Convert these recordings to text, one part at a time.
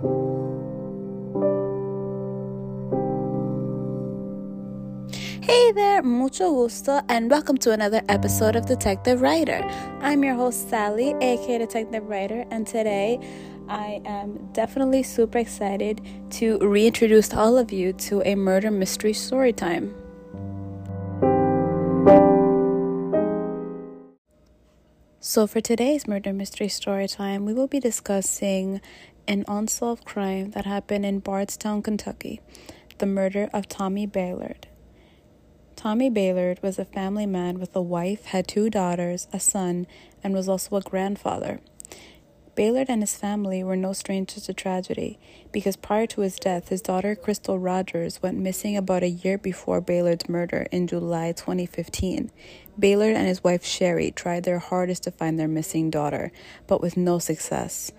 Hey there, mucho gusto, and welcome to another episode of Detective Writer. I'm your host, Sally, aka Detective Writer, and today I am definitely super excited to reintroduce all of you to a murder mystery story time. So, for today's murder mystery story time, we will be discussing an unsolved crime that happened in Bardstown, Kentucky the murder of Tommy Ballard. Tommy Ballard was a family man with a wife, had two daughters, a son, and was also a grandfather. Ballard and his family were no strangers to tragedy because prior to his death, his daughter Crystal Rogers went missing about a year before Ballard's murder in July 2015. Ballard and his wife Sherry tried their hardest to find their missing daughter, but with no success.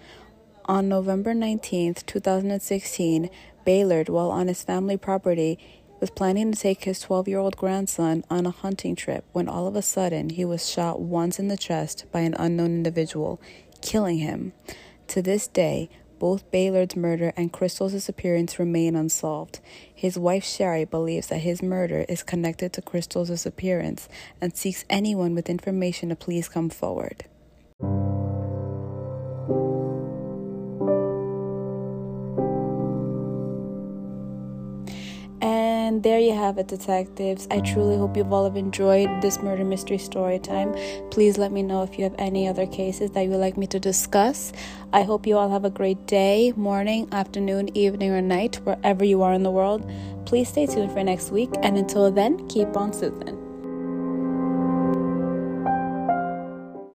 On November 19, 2016, Ballard, while on his family property, was planning to take his 12 year old grandson on a hunting trip when all of a sudden he was shot once in the chest by an unknown individual, killing him. To this day, both Ballard's murder and Crystal's disappearance remain unsolved. His wife Sherry believes that his murder is connected to Crystal's disappearance and seeks anyone with information to please come forward. And there you have it, detectives. I truly hope you've all have enjoyed this murder mystery story time. Please let me know if you have any other cases that you would like me to discuss. I hope you all have a great day, morning, afternoon, evening, or night, wherever you are in the world. Please stay tuned for next week, and until then, keep on soothing.